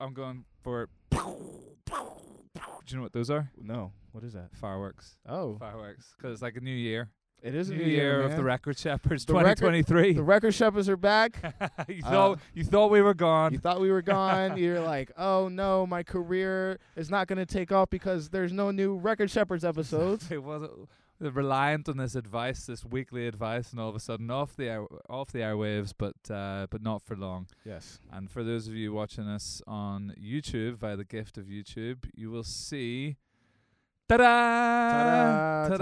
I'm going for. Do you know what those are? No, what is that? Fireworks. Oh, Fireworks. Because it's like a new year. it is a new new year, of the Record Shepherds The record- 2023. The record shepherds are back. you Uh, thought you thought we were gone. you thought we were gone. You're like, oh no, my career is not going to take off because there's no new record shepherds episodes. it wasn't reliant on this advice, this weekly advice, and all of a sudden off the air, off the airwaves, but uh, but not for long. yes. And for those of you watching us on YouTube via the gift of YouTube, you will see. Ta-da! Ta-da, Ta-da!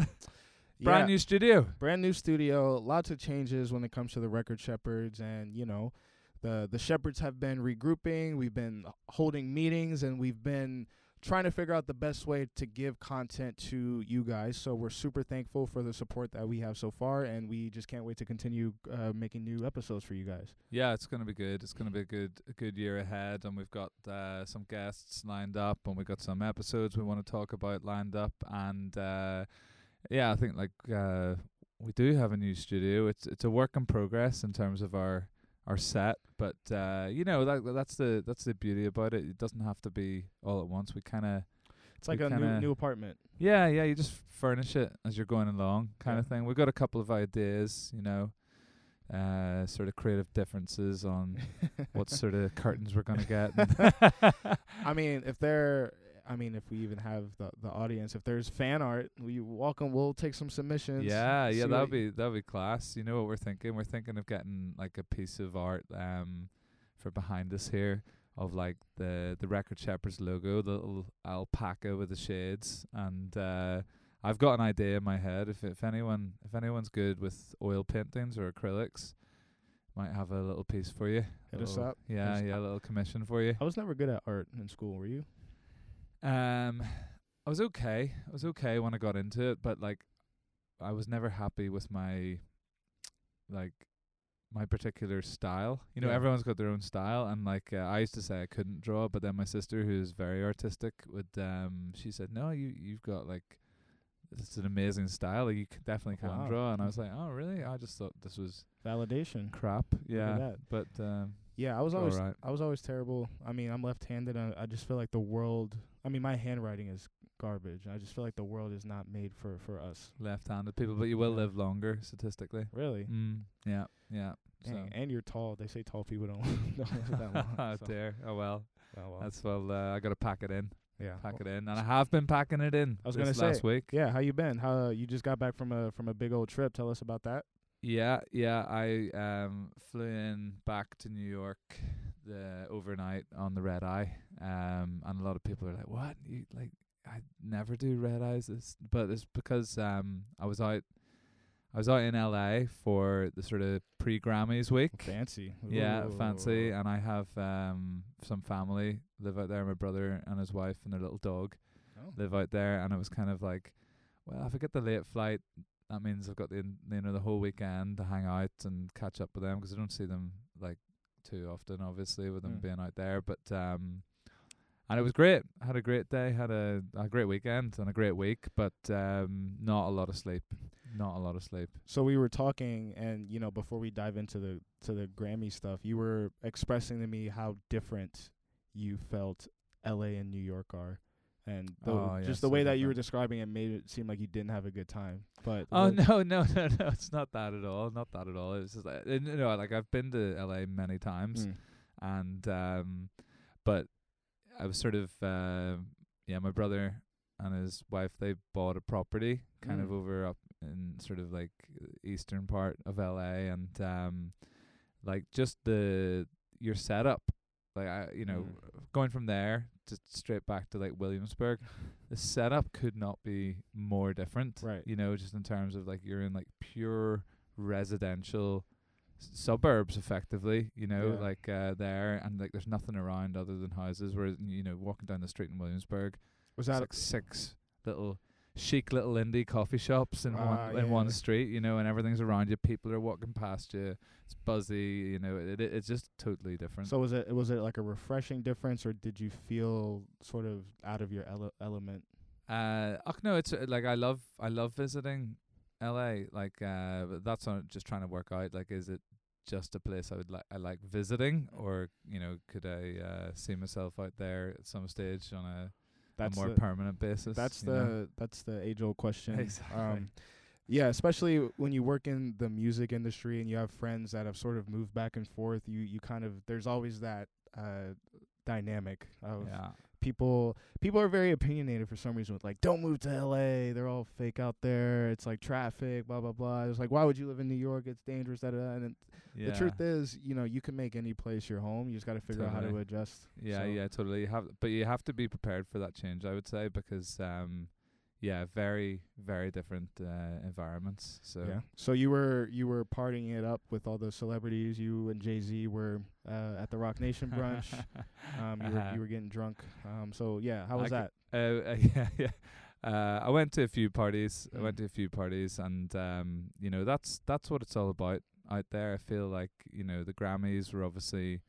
ta-da. Brand Yeah. new studio. brand new studio lots of changes when it comes to the record shepherds and you know the the shepherds have been regrouping we've been holding meetings and we've been trying to figure out the best way to give content to you guys so we're super thankful for the support that we have so far and we just can't wait to continue uh, making new episodes for you guys Yeah, it's gonna be good. It's gonna be a good a good year ahead, and we've got uh, some guests lined up, and we've got some episodes we want to talk about lined up, and uh, yeah, I think like uh, we do have a new studio. It's it's a work in progress in terms of our our set, but uh, you know that that's the that's the beauty about it. It doesn't have to be all at once. We kind of it's like a new, kinda- new apartment yeah yeah you just furnish it as you're going along kind Yeah. of thing. We've got a couple of ideas, you know. Uh, sort of creative differences on what sort of curtains we're gonna get. i mean if they're I mean, if we even have the the audience, if there's fan art, we welcome. We'll take some submissions. yeah, yeah, that'd be that'd be class. You know what we're thinking? We're thinking of getting like a piece of art um for behind us here of like the the Record Shepherds logo, the little alpaca with the shades, and uh I've got an idea in my head. If if anyone if anyone's good with oil paintings or acrylics, might have a little piece for you. Hit us Little- up. Yeah, us- yeah, a little commission for you. I was never good at art in school. Were you? Um, I was okay. I was okay when I got into it, but like, I was never happy with my, like, my particular style. You know, Yeah. everyone's got their own style, and like, uh, I used to say I couldn't draw, but then my sister, who's very artistic, would um, she said, "No, you you've got like." It's an amazing style. Like, you c- definitely can Wow. draw, and I was like, "Oh, really?" I just thought this was Validation. crap. Yeah, but um, Yeah, I was always alright. I was always terrible. I mean, I'm left-handed. I, I just feel like the world. I mean, my handwriting is garbage. I just feel like the world is not made for for us. left-handed people, but you will live longer statistically. Really. Mm, yeah, yeah. So. And you're tall. They say tall people don't don't live that long. oh so- dear. Oh well. Oh, well. That's well. Uh, I got to pack it in. yeah. Pack Well, it in, and I have been packing it in. I was gonna say last week. Yeah, how you been? How uh, you just got back from a from a big old trip? Tell us about that. Yeah, yeah. I um flew in back to New York the overnight on the red eye. Um, and a lot of people are like, "What? You like? I never do red eyes." It's, but it's because um I was out. I was out in LA for the sort of pre Grammys week. Fancy. Yeah, fancy. And I have um some family live out there. My brother and his wife and their little dog Oh. live out there. And it was kind of like, well, if I get the late flight, that means I've got the you know the whole weekend to hang out and catch up with them 'cause I don't see them like too often, obviously, with them Mm. being out there. But um, and it was great. I had a great day. Had a a great weekend and a great week, but um, not a lot of sleep. Not a lot of sleep. So we were talking, and you know, before we dive into the to the Grammy stuff, you were expressing to me how different you felt L.A. and New York are, and the, Oh, just the so way that you were describing it made it seem like you didn't have a good time. But Oh no, no, no, no! It's not that at all. Not that at all. It's just like, you know, like I've been to LA many times, Mm. and um, but I was sort of um, yeah, my brother and his wife they bought a property kind of Mm. over up in sort of like eastern part of LA, and um, like just the your setup, like I, you know, going from there just straight back to like Williamsburg, the setup could not be more different. Right. You know, just in terms of like you're in like pure residential s- suburbs effectively you know Yeah. like uh there and like there's nothing around other than houses whereas you know walking down the street in williamsburg was that like six little chic little indie coffee shops in Ah, one in one street you know and everything's around you people are walking past you it's buzzy you know it, it it's just totally different so was it was it like a refreshing difference, or did you feel sort of out of your ele- element? Uh, ach, no, it's uh, like I love I love visiting L.A. Like uh, but that's not just trying to work out. Like, is it just a place I would like I like visiting, or you know, could I uh, see myself out there at some stage on a, That's a more the, permanent basis? that's the know? that's the age old question. Exactly. Um, yeah, especially when you work in the music industry and you have friends that have sort of moved back and forth. You you kind of there's always that uh, dynamic of yeah. People people are very opinionated for some reason with like don't move to LA they're all fake out there it's like traffic blah blah blah it's like why would you live in New York it's dangerous da, da, da. and yeah. the truth is you know you can make any place your home you just got to figure out how to adjust Yeah, So- yeah, totally. You have, but you have to be prepared for that change. I would say because, um, yeah, very, very different uh, environments. So yeah so you were you were partying it up with all the celebrities you and Jay-Z were uh, at the Roc Nation brunch um you were you were getting drunk um so yeah how was c- that Uh, uh, yeah, yeah. Uh, I went to a few parties. I went Mm. to a few parties, and um, you know that's that's what it's all about out there. I feel like you know the Grammys were obviously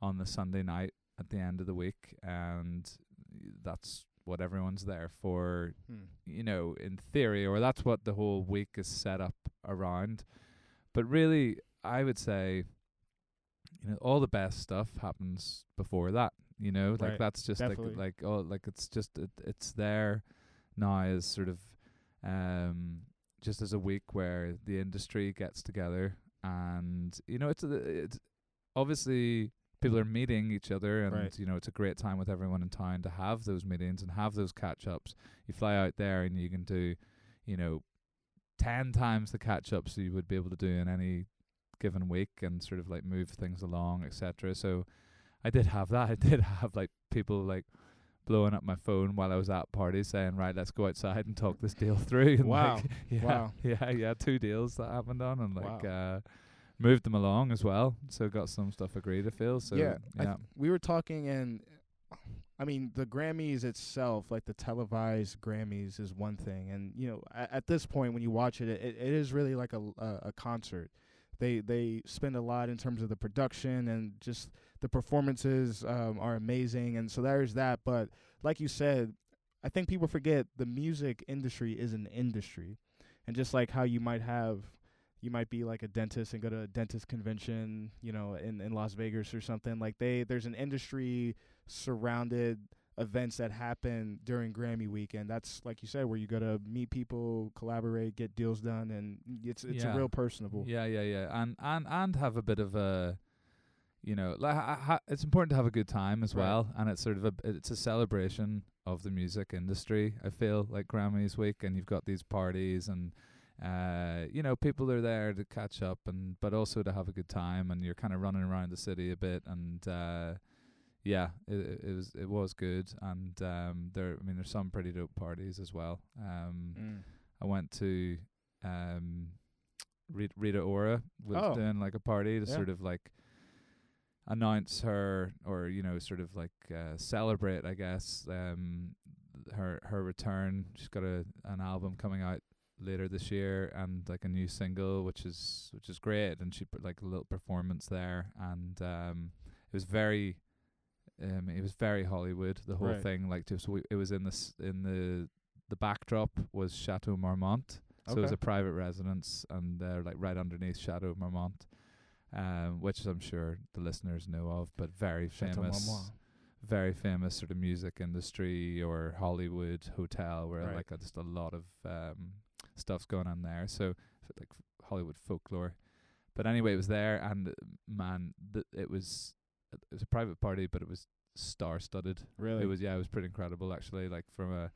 on the Sunday night at the end of the week, and that's what everyone's there for. Hmm. You know, in theory, or that's what the whole week is set up around. But really, I would say, you know, all the best stuff happens before that. You know, like that's just Definitely. like like oh, like it's just it, it's there now as sort of um just as a week where the industry gets together and you know it's a, it's obviously people are meeting each other and Right. you know it's a great time with everyone in town to have those meetings and have those catch ups you fly out there and you can do you know 10 times the catch ups you would be able to do in any given week and sort of like move things along etc so i did have that i did have like people like blowing up my phone while i was at parties saying right let's go outside and talk this deal through and Wow. like, yeah Wow. yeah yeah two deals that happened on and like Wow. uh moved them along as well so got some stuff agreed i feel so yeah, yeah we were talking, and I mean the Grammys itself, like the televised Grammys, is one thing, and you know at, at this point when you watch it, it, it is really like a, a a concert. They they spend a lot in terms of the production and just the performances um, are amazing, and so there's that. But like you said, I think people forget the music industry is an industry, and just like how you might have you might be like a dentist and go to a dentist convention, you know, in, in Las Vegas or something. Like they there's an industry surrounded events that happen during Grammy weekend. That's like you said, where you go to meet people, collaborate, get deals done, and it's it's Yeah. a real personable. Yeah, yeah, yeah, and and and have a bit of a, you know, like ha- ha- it's important to have a good time as Right. well, and it's sort of a it's a celebration of the music industry. I feel like Grammys week, and you've got these parties, and uh, you know, people are there to catch up, and but also to have a good time, and you're kind of running around the city a bit, and uh, yeah, it, it was it was good, and um, there, I mean, there's some pretty dope parties as well. Um, Mm. I went to um Rita, Rita Ora was Oh. doing like a party to Yeah. sort of like announce her or you know sort of like uh, celebrate I guess um her her return she's got a an album coming out later this year and like a new single which is which is great and she put like a little performance there and um it was very um it was very Hollywood the whole Right. thing like just we, it was in this in the the backdrop was Chateau Marmont so it was a private residence, and they're like right underneath Chateau Marmont, um, which I'm sure the listeners know of, but very Chateau famous, Marmont. very famous sort of music industry or Hollywood hotel where Right. like uh, just a lot of um, stuff's going on there. So like f- Hollywood folklore. But anyway, it was there, and uh, man, th- it was it was a private party, but it was star-studded. Really? It was yeah, it was pretty incredible actually. Like from a,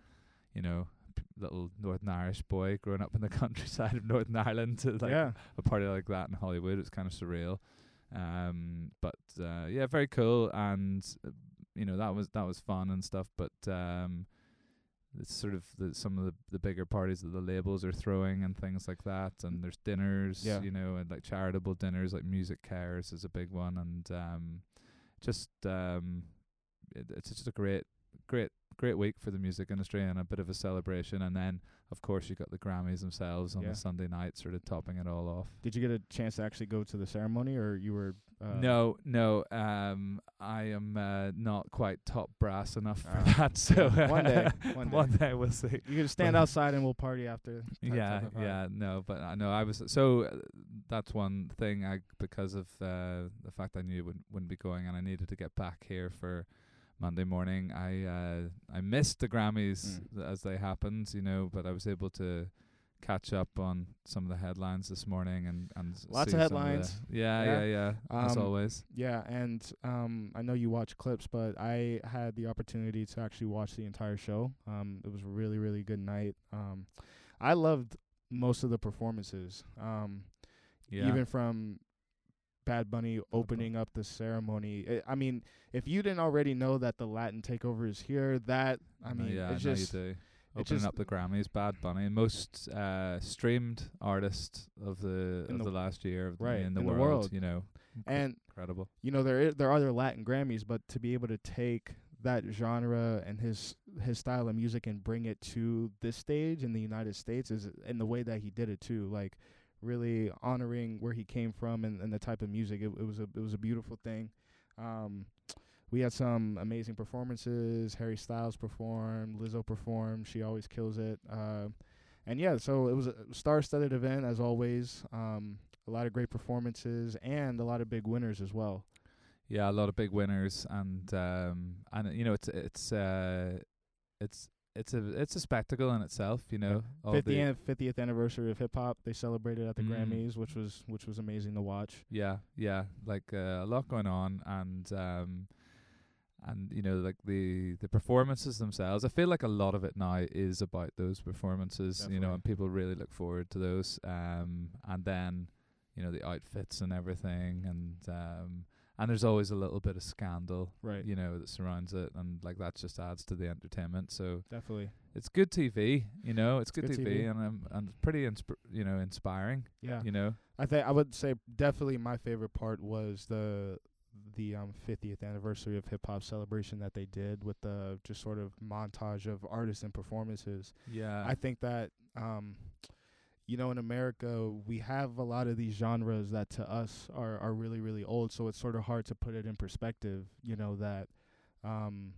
you know, p- little Northern Irish boy growing up in the countryside of Northern Ireland to like yeah. a party like that in Hollywood. It's kind of surreal. Um, but uh, yeah, very cool, and uh, you know that was that was fun and stuff. But um, it's sort of the, some of the the bigger parties that the labels are throwing and things like that. And there's dinners, Yeah. you know, and like charitable dinners, like MusiCares is a big one, and um, just um, it, it's just a great great great week for the music industry and a bit of a celebration. And then, of course, you got the Grammys themselves on Yeah. the Sunday night, sort of topping it all off. Did you get a chance to actually go to the ceremony, or you were? Uh, no, no, um, I am uh, not quite top brass enough for Ah, that. So yeah. One day, one one day. day we'll see. You can stand But- outside and we'll party after. yeah, yeah, no, but I know I was so uh, that's one thing I because of uh, the fact I knew wouldn't, wouldn't be going and I needed to get back here for Monday morning. I uh, I missed the Grammys Mm. as they happened, you know, but I was able to catch up on some of the headlines this morning and and Lots see of some the- headlines. yeah, Yeah. yeah, yeah, as Um, always. Yeah, and um, I know you watch clips, but I had the opportunity to actually watch the entire show. Um, it was a really, really good night. Um, I loved most of the performances. Um, Yeah, even from Bad Bunny opening up the ceremony. I I mean, if you didn't already know that the Latin takeover is here, that I mean, yeah, it's no, just you do. Opening up the Grammys, Bad Bunny, most uh, streamed artist of the of the- the, last year of the- right, in the in the world. world. You know, and incredible. you know there i- there are other Latin Grammys, but to be able to take that genre and his his style of music and bring it to this stage in the United States is in the way that he did it too, like really honoring where he came from and, and the type of music. It, it was a it was a beautiful thing. Um, we had some amazing performances. Harry Styles performed, Lizzo performed. She always kills it. Uh, and yeah, so it was a star-studded event as always. Um, a lot of great performances and a lot of big winners as well. Yeah, a lot of big winners, and um, and you know, it's it's uh, it's it's a it's a spectacle in itself. You know, 50th, 50th anniversary of hip hop. They celebrated at the Mm. Grammys, which was which was amazing to watch. Yeah, yeah, like uh, a lot going on, and um, and you know, like the the performances themselves. I feel like a lot of it now is about those performances, you know, and people really look forward to those. Um, and then you know the outfits and everything, and um, and there's always a little bit of scandal, Right. you know, that surrounds it, and like that just adds to the entertainment. So Definitely. it's good TV, you know, it's, It's good, good TV, TV. and um, and pretty insp- you know inspiring, Yeah. you know. I think I would say definitely my favorite part was the the um 50th anniversary of hip hop celebration that they did with the just sort of montage of artists and performances. Yeah, I think that um you know in America we have a lot of these genres that to us are are really really old so it's sort of hard to put it in perspective, you know that um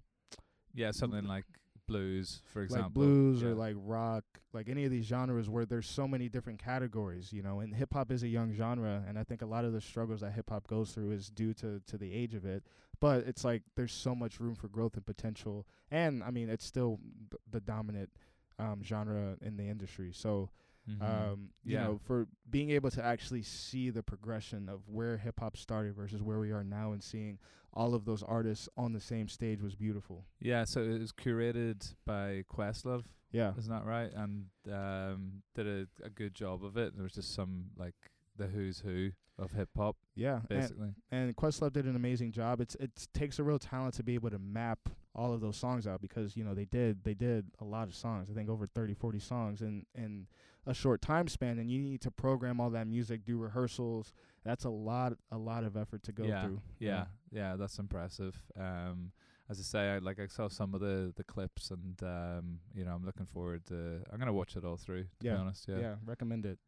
Yeah, something like blues, for example. like blues yeah. or like rock, like any of these genres where there's so many different categories, you know. And hip hop is a young genre, and I think a lot of the struggles that hip hop goes through is due to to the age of it. But it's like there's so much room for growth and potential, and I mean it's still b- the dominant um, genre in the industry. So Mhm. um, you Yeah. know, for being able to actually see the progression of where hip hop started versus where we are now, and seeing all of those artists on the same stage was beautiful. yeah, so it was curated by Questlove, Yeah. isn't that right? And um, did a, a good job of it. There was just some like the who's who of hip hop, Yeah, basically. and Questlove did an amazing job. It's it takes a real talent to be able to map all of those songs out because you know they did they did a lot of songs. I think over 30, 40 songs and in a short time span, and you need to program all that music, do rehearsals. That's a lot a lot of effort to go yeah, through. yeah, yeah, that's impressive. Um, as I say, I like I saw some of the the clips, and um, you know, I'm looking forward to. I'm gonna watch it all through. To Yeah, be honest, yeah. yeah, recommend it.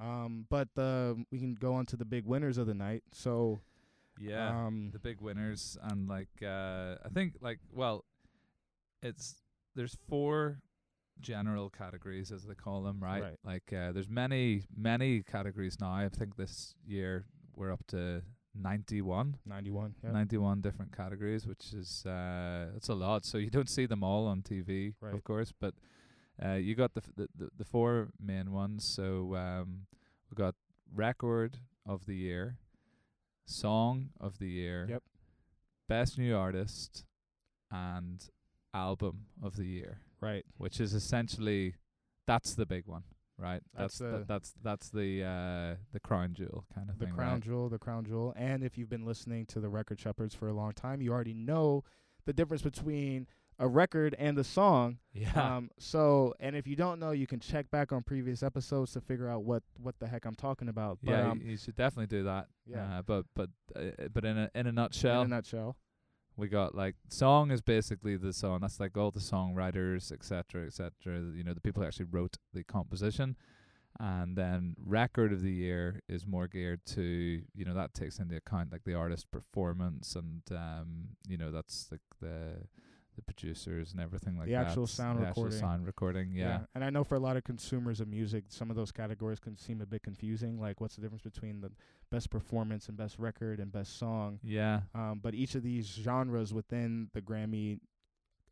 Um, but uh, we can go on to the big winners of the night. So Yeah. um, the big winners and like uh I think like well it's there's four general categories as they call them right, Right. like uh there's many many categories now I think this year we're up to 91 ninety one. Yeah. 91 different categories which is uh it's a lot so you don't see them all on TV Right. of course but uh you got the, f- the the the four main ones so um we got record of the year song of the year Yep. best new artist and album of the year Right. which is essentially that's the big one right That's that's the, the- that's that's the uh the crown jewel kind of the thing The crown right? jewel, the crown jewel. And if you've been listening to the Record Shepherds for a long time, you already know the difference between a record and a song. yeah Um, so, and if you don't know, you can check back on previous episodes to figure out what what the heck I'm talking about. But yeah um, you, you should definitely do that yeah, uh, but but uh, but in a in a nutshell. in a nutshell, we got like song is basically the song. That's like all the songwriters, etc., etc. You know, the people who actually wrote the composition. And then record of the year is more geared to you know that takes into account like the artist performance and um you know that's like the the producers and everything like The that. actual sound the recording. actual sound recording. Yeah. And I know for a lot of consumers of music, some of those categories can seem a bit confusing. Like, what's the difference between the best performance and best record and best song? Yeah. Um, but each of these genres within the Grammy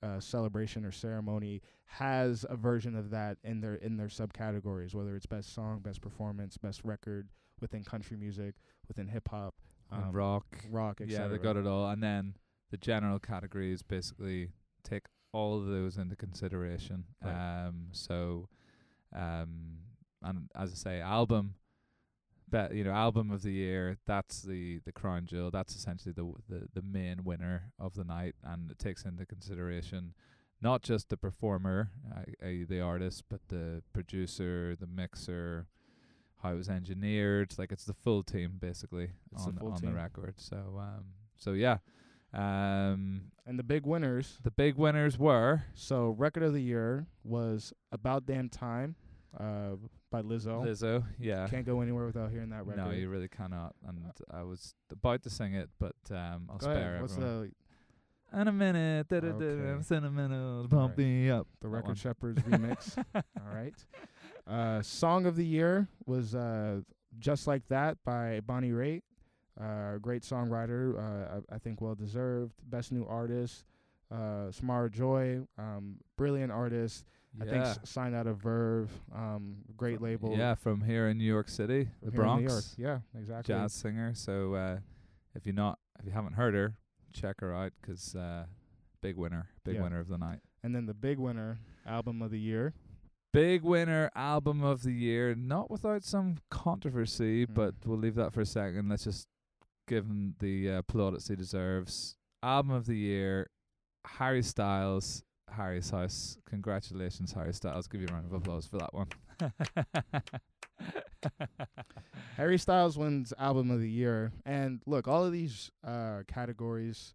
uh, celebration or ceremony has a version of that in their in their subcategories, whether it's best song, best performance, best record within country music, within hip hop, um, rock. rock, Yeah, they got it all. And then the general categories basically take all of those into consideration. Right. Um so um and as I say, album but you know, album of the year, that's the the crown jewel. That's essentially the w- the the main winner of the night and it takes into consideration not just the performer, uh, uh, the artist, but the producer, the mixer, how it was engineered. Like it's the full team basically It's the on full on team. the record. So um, so yeah, um, And the big winners. the big winners were So, record of the year was "About Damn Time" uh, by Lizzo. Lizzo. Yeah. Can't go anywhere without hearing that record. No, you really cannot. And I was about to sing it, but um, I'll Go spare ahead. What's everyone. the In a minute, da da da, da, sentimental, pump me up. the Record. Shepherds remix? All right. Uh, song of the year was uh, "Just Like That" by Bonnie Raitt. Uh, great songwriter. Uh, I, I think well deserved. Best new artist. Uh, Samara Joy. Um, brilliant artist. I think s- signed out of Verve. Um, great label. Yeah, from here in New York City, from the here New York. Bronx, Yeah, exactly. jazz singer. So uh, if you not, if you haven't heard her, check her out 'cause uh, big winner, big Yeah. winner of the night. And then the big winner, album of the year. Big winner, album of the year, not without some controversy, Mm. but we'll leave that for a second. Let's just give him the uh, plaudits he deserves. Album of the year, Harry Styles, Harry's House. Congratulations, Harry Styles. Give you a round of applause for that one. Harry Styles wins album of the year. And look, all of these uh, categories,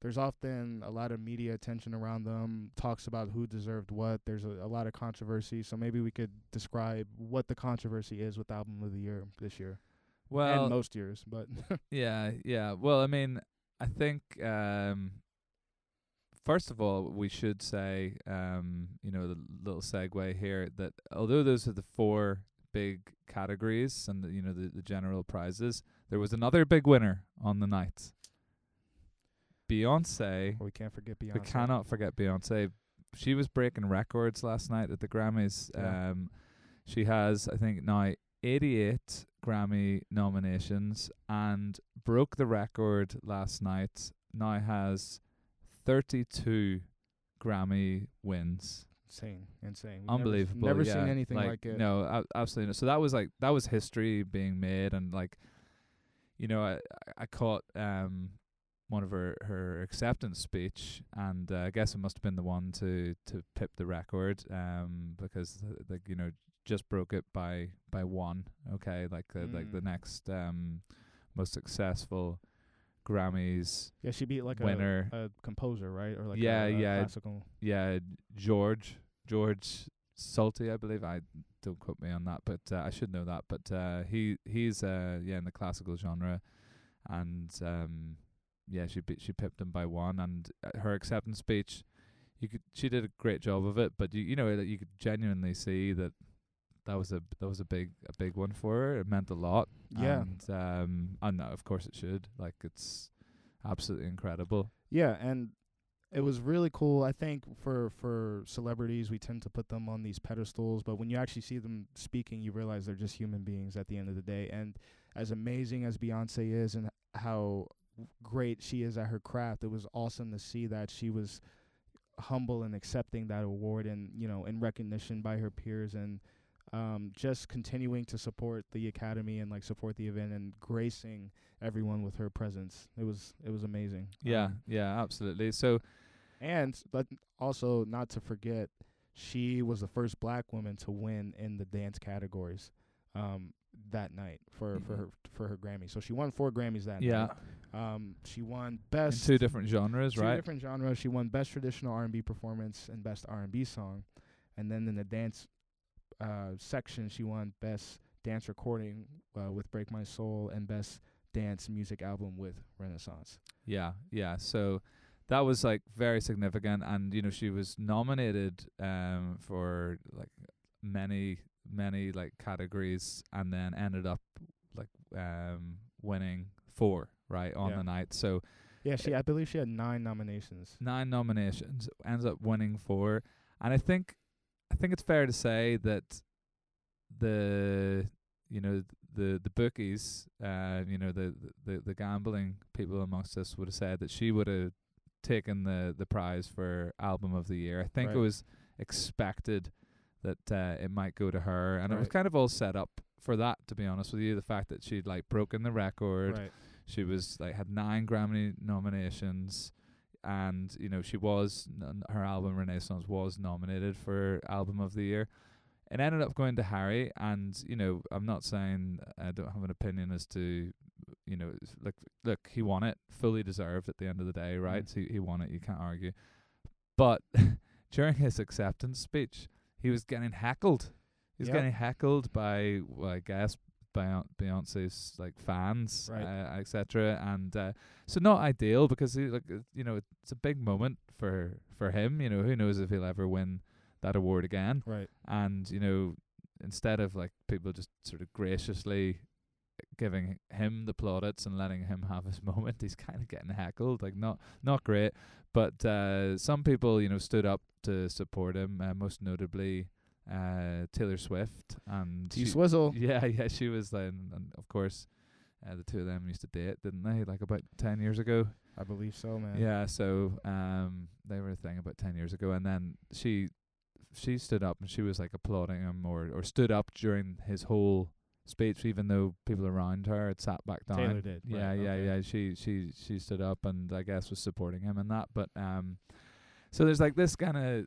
there's often a lot of media attention around them, talks about who deserved what. There's a, a lot of controversy. So maybe we could describe what the controversy is with album of the year this year well, and most years. But Yeah, yeah. Well, I mean, I think um first of all, we should say um, you know, the little segue here that although those are the four big categories and the, you know the, the general prizes, there was another big winner on the night. Beyonce. we can't forget Beyonce. We cannot forget Beyonce. She was breaking records last night at the Grammys. Yeah. Um, she has, I think, now 88 Grammy nominations and broke the record last night. Now has 32 Grammy wins. Insane, insane. We've Unbelievable. Never, never yeah. seen anything like, it. No, absolutely. not. So that was like that was history being made, and like, you know, I I caught um one of her her acceptance speech, and uh, I guess it must have been the one to to pip the record, um, because uh, like you know just broke it by by one. Okay, like the like the Mm. next um most successful Grammys Yeah, she beat like winner. a, a composer, right? Or like Yeah, a, a yeah. classical. yeah, George George Solti, I believe. I don't quote me on that, but uh, I should know that. But uh, he he's uh yeah in the classical genre, and um yeah she beat, she pipped him by one, and uh, her acceptance speech, you could she did a great job of it, but you you know that you could genuinely see that that was a that was a big a big one for her. It meant a lot. Yeah. and um and uh, of course it should. Like it's absolutely incredible. Yeah, and it was really cool. I think for for celebrities, we tend to put them on these pedestals, but when you actually see them speaking, you realize they're just human beings at the end of the day. And as amazing as Beyonce is, and how great she is at her craft, it was awesome to see that she was humble and accepting that award, and you know, in recognition by her peers, and um, just continuing to support the academy and like support the event and gracing everyone with her presence. It was it was amazing. Yeah, Um, yeah, absolutely. So and but also not to forget, she was the first black woman to win in the dance categories um, that night for for Mhm. her for her Grammy. So she won four Grammys that yeah, night. Um, she won In best two different genres, two right? different genres. She won best traditional R&B performance and best R&B song, and then in the dance uh, section, she won best dance recording uh, with "Break My Soul" and best dance music album with Renaissance. Yeah, yeah. So that was like very significant, and you know she was nominated um for like many many like categories, and then ended up like um winning four right on Yeah. the night. So Yeah, she I believe she had nine nominations. nine nominations, ends up winning four, and I think I think it's fair to say that the you know the the bookies, uh, you know the the the gambling people amongst us would have said that she would have taken the the prize for album of the year. I think it was expected that uh, it might go to her, and it was kind of all set up for that. To be honest with you, the fact that she'd like broken the record, Right. she was like had nine Grammy nominations, and you know she was n- her album Renaissance was nominated for album of the year. It ended up going to Harry, and you know I'm not saying I don't have an opinion as to you know s- look look he won it fully deserved at the end of the day, right? Mm. So he, he won it, you can't argue. But during his acceptance speech, he was getting heckled. He was Yep. getting heckled by well, I guess Beyonce's like fans, Right. uh, etc. And uh, so not ideal because he, like uh, you know it's a big moment for for him. You know who knows if he'll ever win that award again. Right. And you know instead of like people just sort of graciously giving him the plaudits and letting him have his moment, he's kind of getting heckled. Like not not great. But uh, some people you know stood up to support him. Uh, most notably. Uh, Taylor Swift and T she- Swizzle. yeah, yeah, she was then, and of course, uh, the two of them used to date, didn't they? Like about ten years ago. I believe so, man. Yeah, so um, they were a thing about ten years ago, and then she, she stood up and she was like applauding him, or or stood up during his whole speech, even though people around her had sat back down. Taylor did. Yeah, Right, yeah, okay. yeah. She she she stood up and I guess was supporting him in that. But um, so there's like this kind of,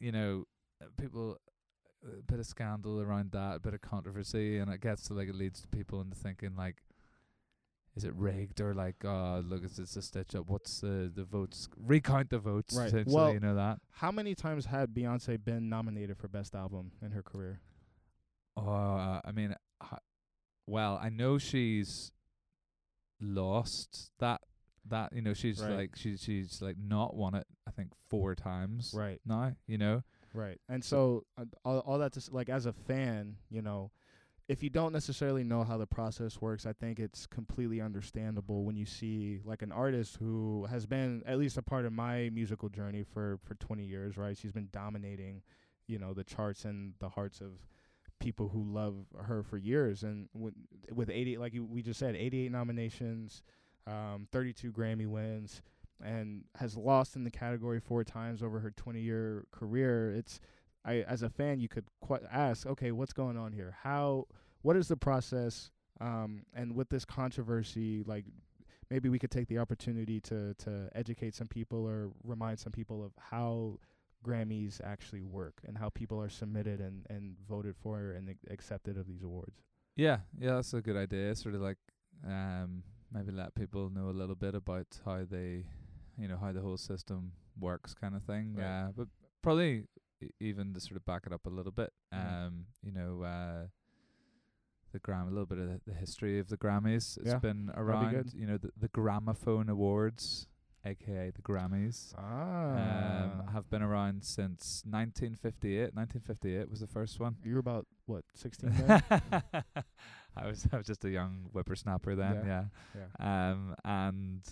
you know, uh, people a bit of scandal around that, a bit of controversy, and it gets to like it leads to people into thinking like, is it rigged or like, oh look, it's just a stitch up. What's the the votes? Recount the votes. Right. Essentially, Well- you know that. How many times had Beyonce been nominated for best album in her career? Oh, uh, I mean, well, I know she's lost that that you know she's Right. like she's she's like not won it. I think four times Right. now. You know. Right. And so uh, all all that to s- like as a fan, you know, if you don't necessarily know how the process works, I think it's completely understandable when you see like an artist who has been at least a part of my musical journey for for 20 years, right? She's been dominating, you know, the charts and the hearts of people who love her for years and with, with 80 like you, we just said 88 nominations, um 32 Grammy wins and has lost in the category four times over her 20 year career. It's I as a fan you could qu- ask, okay, what's going on here? How what is the process? Um, and with this controversy, like maybe we could take the opportunity to to educate some people or remind some people of how Grammys actually work and how people are submitted and and voted for and ac- accepted of these awards. Yeah, yeah, that's a good idea. Sort of like um maybe let people know a little bit about how they, you know, how the whole system works, kind of thing. Right. Yeah, but probably even to sort of back it up a little bit. Mhm. Um, you know, uh, the Gram, a little bit of the, the history of the Grammys. It's Yeah, been be around. good. You know, the, the Gramophone Awards, aka the Grammys. Ah, Um, have been around since 1958. 1958 was the first one. you were about what 16 then? I was I was just a young whippersnapper then, yeah. yeah. Um, and uh,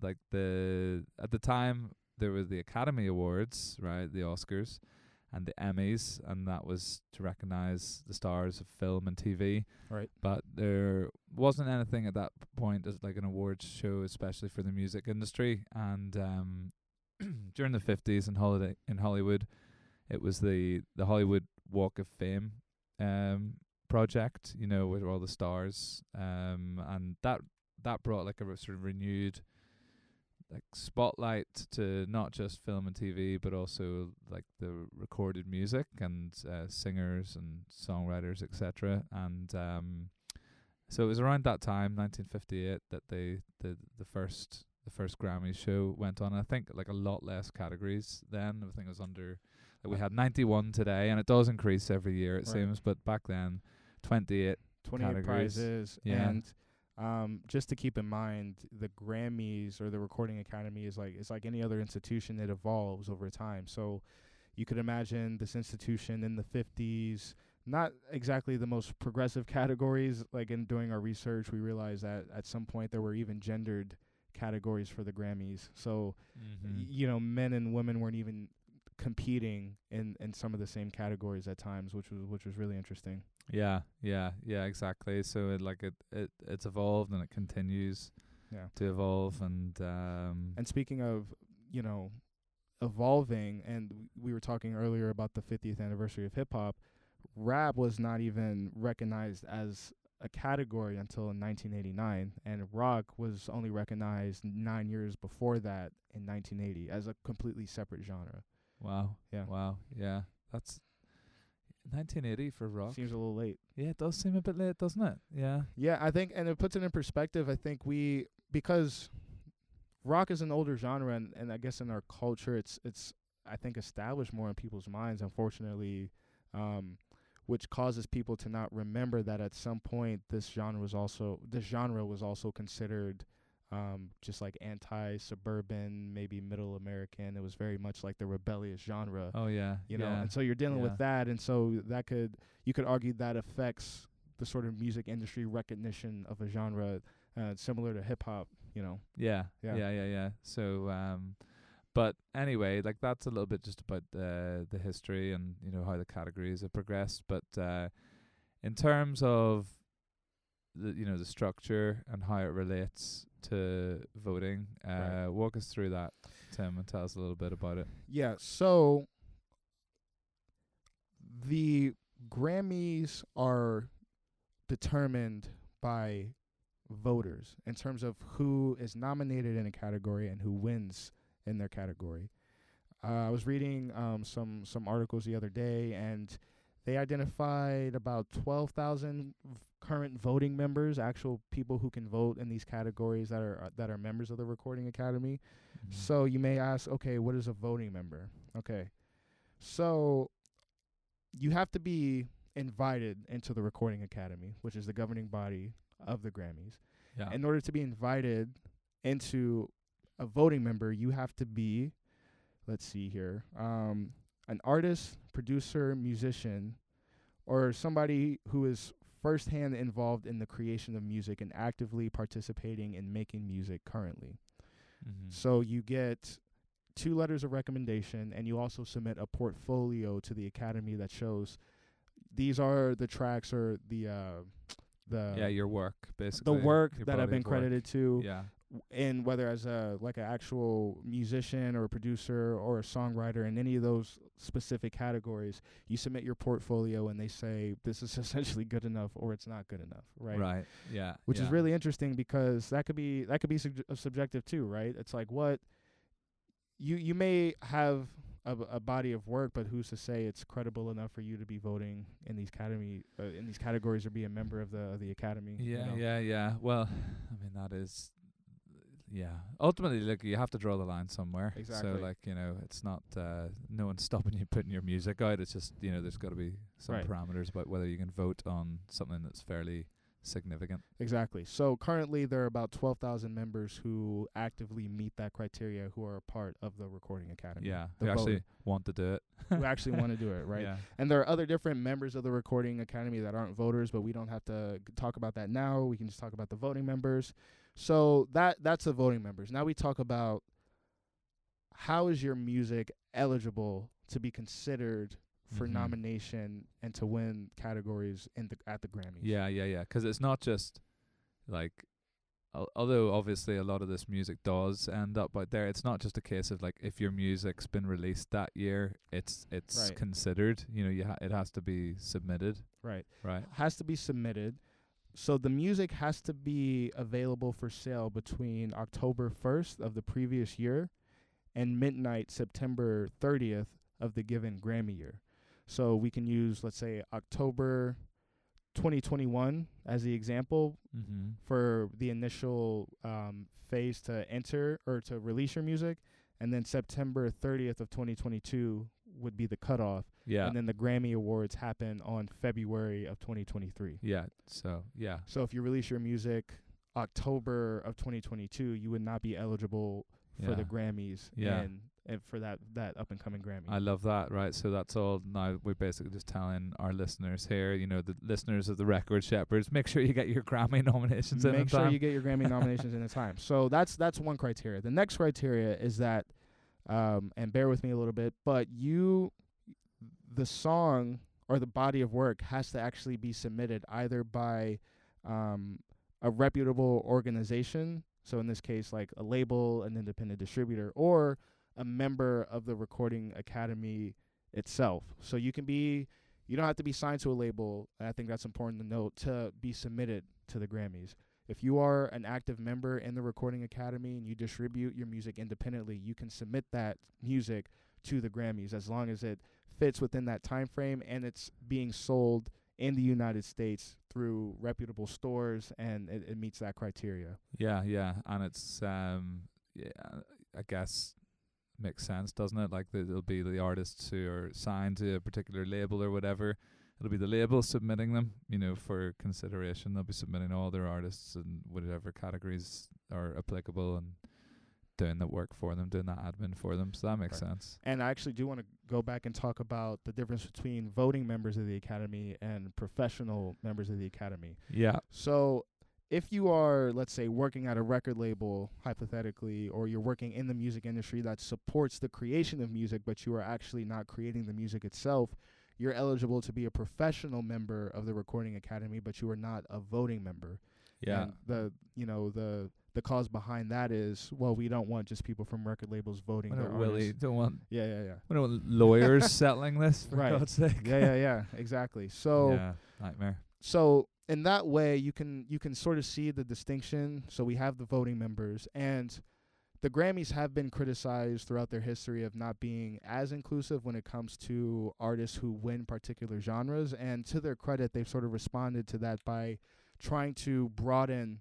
like the at the time there was the Academy Awards, right, the Oscars, and the Emmys, and that was to recognize the stars of film and TV. Right. But there wasn't anything at that point as like an awards show, especially for the music industry. And um, during the fifties in holiday in Hollywood, it was the the Hollywood Walk of Fame um project, you know, with all the stars. Um and that that brought like a sort of renewed like spotlight to not just film and TV but also like the recorded music and uh, singers and songwriters etc and um So it was around that time, 1958, that they the the first the first Grammy show went on. I think like a lot less categories then. I think it was under like we had 91 today, and it does increase every year it Right. seems. But back then, 28. 28 categories. prizes Yeah. and um, just to keep in mind the grammys or the recording academy is like it's like any other institution that evolves over time. So you could imagine this institution in the 50s not exactly the most progressive categories like in doing our research we realized that at some point there were even gendered categories for the grammys. So Mm-hmm. y- you know men and women weren't even competing in in some of the same categories at times which was which was really interesting Yeah, yeah, yeah, exactly. So it like it it it's evolved and it continues yeah to evolve and um And speaking of, you know, evolving, and we were talking earlier about the 50th anniversary of hip hop, rap was not even recognized as a category until 1989, and rock was only recognized nine years before that in 1980 as a completely separate genre. wow, Yeah. wow, yeah. That's 1980 for rock. Seems a little late. Yeah, it does seem a bit late, doesn't it? Yeah. Yeah, I think, and it puts it in perspective. I think we because rock is an older genre, and, and I guess in our culture, it's it's I think established more in people's minds. Unfortunately, um, which causes people to not remember that at some point this genre was also this genre was also considered um, just like anti-suburban, maybe middle American. It was very much like the rebellious genre Oh yeah. you know yeah. and so you're dealing Yeah. with that and so that could you could argue that affects the sort of music industry recognition of a genre uh, similar to hip hop you know Yeah, Yeah. yeah, yeah, yeah, So, um, but anyway, like that's a little bit just about the the history and you know how the categories have progressed. But uh, in terms of the you know the structure and how it relates to voting, uh, Right. walk us through that, Tim, and tell us a little bit about it. yeah so the grammys are determined by voters in terms of who is nominated in a category and who wins in their category. Uh, I was reading um, some some articles the other day, and they identified about twelve thousand current voting members, actual people who can vote in these categories that are uh, that are members of the Recording Academy. Mhm. So you may ask, okay, what is a voting member? Okay, so you have to be invited into the Recording Academy, which is the governing body of the Grammys yeah, in order to be invited into a voting member, you have to be, let's see here, um, an artist, producer, musician, or somebody who is firsthand involved in the creation of music and actively participating in making music currently. Mhm. So you get two letters of recommendation, and you also submit a portfolio to the academy that shows these are the tracks or the uh, the yeah, your work basically. the work your that I've been of work. credited to, Yeah, in whether as a like an actual musician or a producer or a songwriter in any of those specific categories, you submit your portfolio and they say this is essentially good enough or it's not good enough, right? right. Yeah, Which is really interesting because that could be that could be sub- uh, subjective too, right? It's like what you you may have a, b- a body of work, but who's to say it's credible enough for you to be voting in these academy uh, in these categories or be a member of the of the academy? you Yeah, know? yeah, yeah. Well, I mean that is, yeah. Ultimately, like you have to draw the line somewhere. Exactly. So like you know, it's not uh, no one's stopping you putting your music out. It's just you know, there's got to be some Right. parameters about whether you can vote on something that's fairly significant. Exactly. So currently there are about 12,000 members who actively meet that criteria who are a part of the Recording Academy. Yeah, The who actually want to do it. who actually want to do it, right? Yeah. And there are other different members of the Recording Academy that aren't voters, but we don't have to g- talk about that now. We can just talk about the voting members. So that that's the voting members. Now we talk about how is your music eligible to be considered for Mhm. nomination and to win categories in the at the Grammys. Yeah, yeah, yeah. 'Cause it's not just like, al- although obviously a lot of this music does end up out there. It's not just a case of like if your music's been released that year, it's it's Right. considered. You know, you ha- it has to be submitted, Right. right? has to be submitted. So the music has to be available for sale between October 1st of the previous year and midnight September 30th of the given Grammy year. So we can use let's say October 2021 as the example Mm-hmm. for the initial um, phase to enter or to release your music, and then September 30th of 2022 would be the cutoff, Yeah. and then the Grammy Awards happen on February of 2023. yeah. So yeah. So if you release your music October of 2022, you would not be eligible for the Grammys Yeah. and, and for that that up and coming Grammy. I love that. Right. So that's all. Now we're basically just telling our listeners here, you know, the listeners of the Record Shepherds, make sure you get your Grammy nominations in time. Make sure time. you get your Grammy nominations in a time. So that's that's one criteria. The next criteria is that, um, and bear with me a little bit, but you, the song or the body of work has to actually be submitted either by, um, a reputable organization. So in this case, like a label, an independent distributor, or a member of the Recording Academy itself. So you can be, you don't have to be signed to a label. I think that's important to note to be submitted to the Grammys. If you are an active member in the Recording Academy and you distribute your music independently, you can submit that music to the Grammys as long as it fits within that time frame and it's being sold in the United States through reputable stores and it, it meets that criteria. Yeah, yeah, and it's um, yeah, I guess makes sense, doesn't it? Like it'll be the artists who are signed to a particular label or whatever. It'll be the label submitting them, you know, for consideration. They'll be submitting all their artists and whatever categories are applicable and doing the work for them, doing the admin for them. So that makes Right. sense. And I actually do want to go back and talk about the difference between voting members of the Academy and professional members of the Academy. Yeah, So, if you are, let's say, working at a record label, hypothetically, or you're working in the music industry that supports the creation of music, but you are actually not creating the music itself, you're eligible to be a professional member of the Recording Academy, but you are not a voting member. yeah, And the you know the the cause behind that is well, we don't want just people from record labels voting. we don't really don't want Yeah, yeah, yeah. we don't want lawyers settling this for Right. God's sake. yeah, yeah, yeah. Exactly. So. yeah, nightmare. so in that way you can you can sort of see the distinction so we have the voting members and the grammys have been criticized throughout their history of not being as inclusive when it comes to artists who win particular genres and to their credit they've sort of responded to that by trying to broaden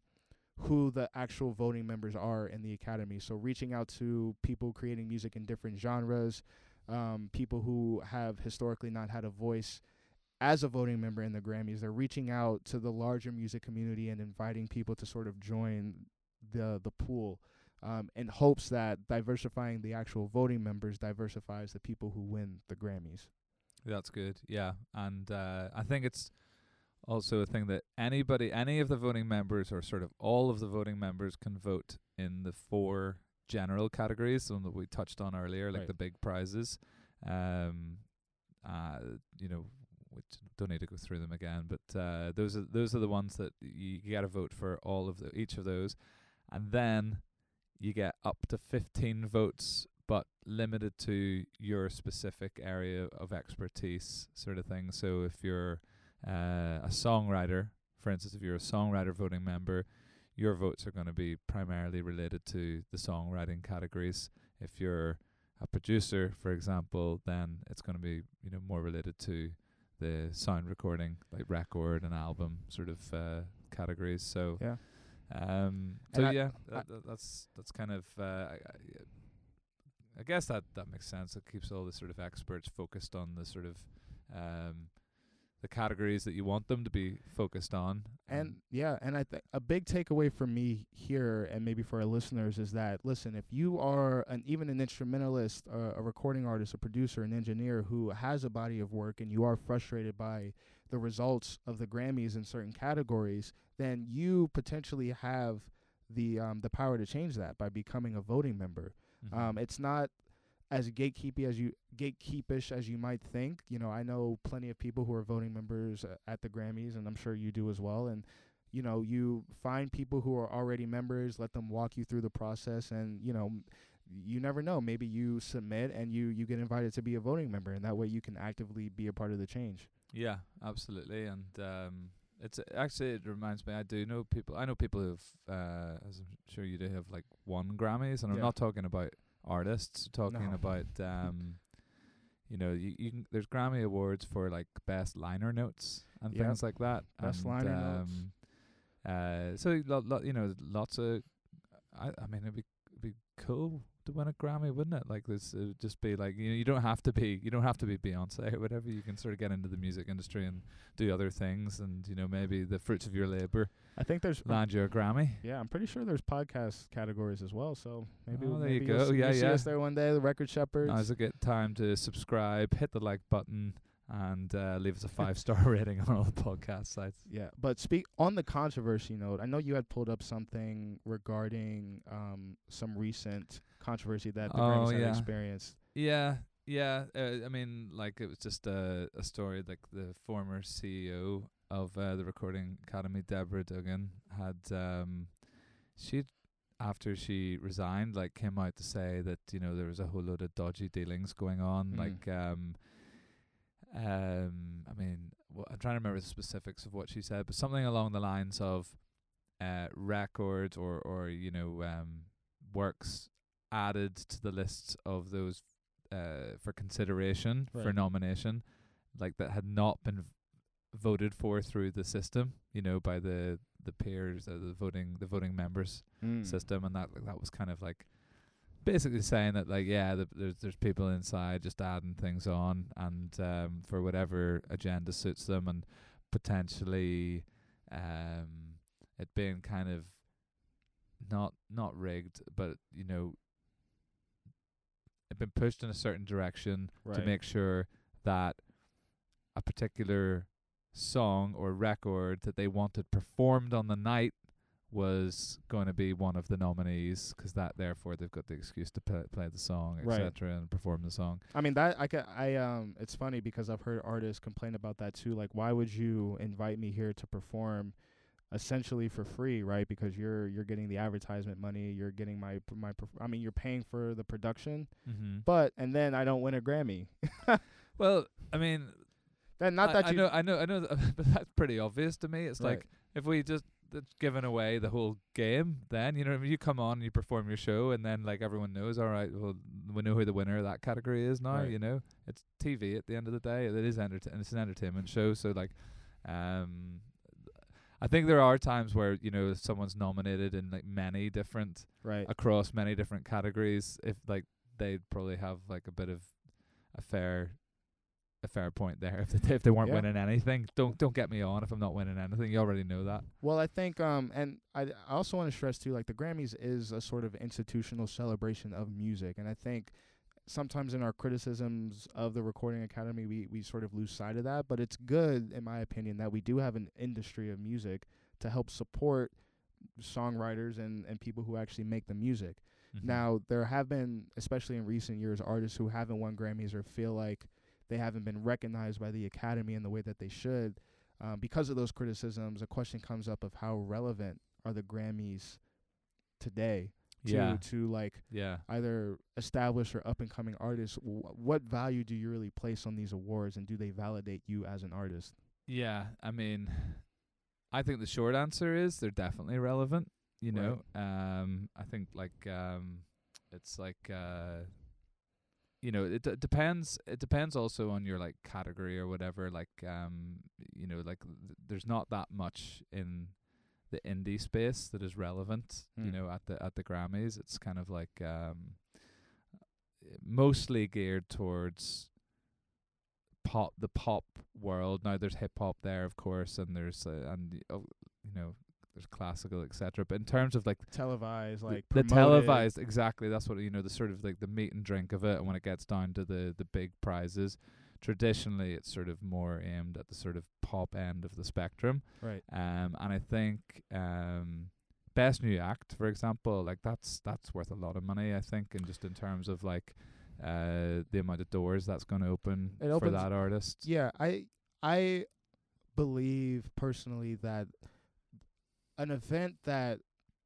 who the actual voting members are in the academy so reaching out to people creating music in different genres um, people who have historically not had a voice as a voting member in the Grammys, they're reaching out to the larger music community and inviting people to sort of join the the pool, um, in hopes that diversifying the actual voting members diversifies the people who win the Grammys. That's good. Yeah, and uh, I think it's also a thing that anybody, any of the voting members, or sort of all of the voting members, can vote in the four general categories, the one that we touched on earlier, like Right. the big prizes. Um, uh, you know, which don't need to go through them again, but uh, those are those are the ones that you, you got to vote for all of the each of those, and then you get up to fifteen votes but limited to your specific area of expertise, sort of thing. So if you're uh, a songwriter, for instance, if you're a songwriter voting member, your votes are going to be primarily related to the songwriting categories. If you're a producer, for example, then it's going to be you know more related to the sound recording, like record and album sort of uh, categories. So Yeah. um, so I- yeah, I- that, that, that's that's kind of. Uh, I, I- I guess that that makes sense. It keeps all the sort of experts focused on the sort of um, the categories that you want them to be focused on. And yeah, and I think a big takeaway for me here, and maybe for our listeners, is that listen, if you are an even an instrumentalist, uh, a recording artist, a producer, an engineer who has a body of work, and you are frustrated by the results of the Grammys in certain categories, then you potentially have the um, the power to change that by becoming a voting member. Mhm. Um, it's not as gatekeepy as you gatekeepish as you might think. You know, I know plenty of people who are voting members uh, at the Grammys, and I'm sure you do as well. And you know, you find people who are already members, let them walk you through the process, and you know, you never know. Maybe you submit and you you get invited to be a voting member, and that way you can actively be a part of the change. Yeah, absolutely, and um, it's actually it reminds me. I do know people. I know people who've, uh, as I'm sure you do, have like won Grammys, and I'm not talking about artists. Talking No. about, um, you know, you, you can. There's Grammy awards for like best liner notes, and Yep. things like that. Best and, liner notes. um, Uh, so lo- lo- you know, lots of. I, I mean, it'd be it'd be cool to win a Grammy, wouldn't it? Like this, it would just be like you know, you don't have to be you don't have to be Beyonce or whatever. You can sort of get into the music industry and do other things, and you know, maybe the fruits of your labor I think there's land you a Grammy. Yeah, I'm pretty sure there's podcast categories as well. So maybe Oh, there maybe you go. see- Yeah, you'll see us there one day. The Record Shepherds. Now's a good time to subscribe, hit the like button, and uh, leave us a five star rating on all the podcast sites. Yeah, but speak on the controversy note. I know you had pulled up something regarding um some recent controversy that the Oh, Grammys had yeah. experienced. Yeah, yeah. Uh, I mean, like it was just a a story. Like the former CEO of uh, the Recording Academy, Deborah Dugan, had um, she after she resigned, like came out to say that you know there was a whole load of dodgy dealings going on. Mm. Like, um, um, I mean, wh- I'm trying to remember the specifics of what she said, but something along the lines of uh, records or or you know um, works added to the lists of those uh, for consideration for nomination, like that had not been v- voted for through the system, you know, by the the peers, uh, the voting the voting members Mm. system, and that that was kind of like basically saying that like yeah, the, there's there's people inside just adding things on, and um, for whatever agenda suits them, and potentially um, it being kind of not not rigged, but you know, been pushed in a certain direction to make sure that a particular song or record that they wanted performed on the night was going to be one of the nominees 'cause that therefore they've got the excuse to play, play the song Right. etc and perform the song I mean that I ca- I um it's funny because I've heard artists complain about that too. Like, why would you invite me here to perform, essentially for free, right? Because you're you're getting the advertisement money, you're getting my my. I mean, you're paying for the production, mm-hmm. but and then I don't win a Grammy. well i mean Then not I, that I you know i know i know that, but that's pretty obvious to me it's Right. like if we just that's given away the whole game then you know you come on and you perform your show and then like everyone knows all right well we know who the winner of that category is now Right. you know it's tv at the end of the day it is entertain it's an entertainment show so like um I think there are times where you know someone's nominated in like many different right. across many different categories. If like they'd probably have like a bit of a fair a fair point there. If they, if they weren't Yeah. winning anything, don't don't get me on if I'm not winning anything. You already know that. Well, I think, um, and I, I also want to stress too, like the Grammys is a sort of institutional celebration of music, and I think sometimes in our criticisms of the Recording Academy, we we sort of lose sight of that. But it's good, in my opinion, that we do have an industry of music to help support songwriters and and people who actually make the music. Mhm. Now, there have been, especially in recent years, artists who haven't won Grammys or feel like they haven't been recognized by the Academy in the way that they should. Um, because of those criticisms, a question comes up of how relevant are the Grammys today to yeah, to like yeah, either established or up and coming artists. W- what value do you really place on these awards, and do they validate you as an artist? yeah. I mean, I think the short answer is they're definitely relevant. You Right. know, um, I think like um, it's like uh, you know, it d- depends. It depends also on your like category or whatever. Like um, you know, like th- there's not that much in the indie space that is relevant. You Mm. know, at the at the Grammys, it's kind of like um, mostly geared towards pop the pop world. Now there's hip hop there, of course, and there's uh, and oh, you know there's classical, etc. But in terms of like Televised, like the, promoted. televised, exactly. That's what you know. The sort of like the meat and drink of it, and when it gets down to the the big prizes, traditionally it's sort of more aimed at the sort of pop end of the spectrum. right? Um, and I think um, best new act, for example, like that's that's worth a lot of money. I think, and just in terms of like uh the amount of doors that's going to open It for that artist. Yeah, I I believe personally that an event that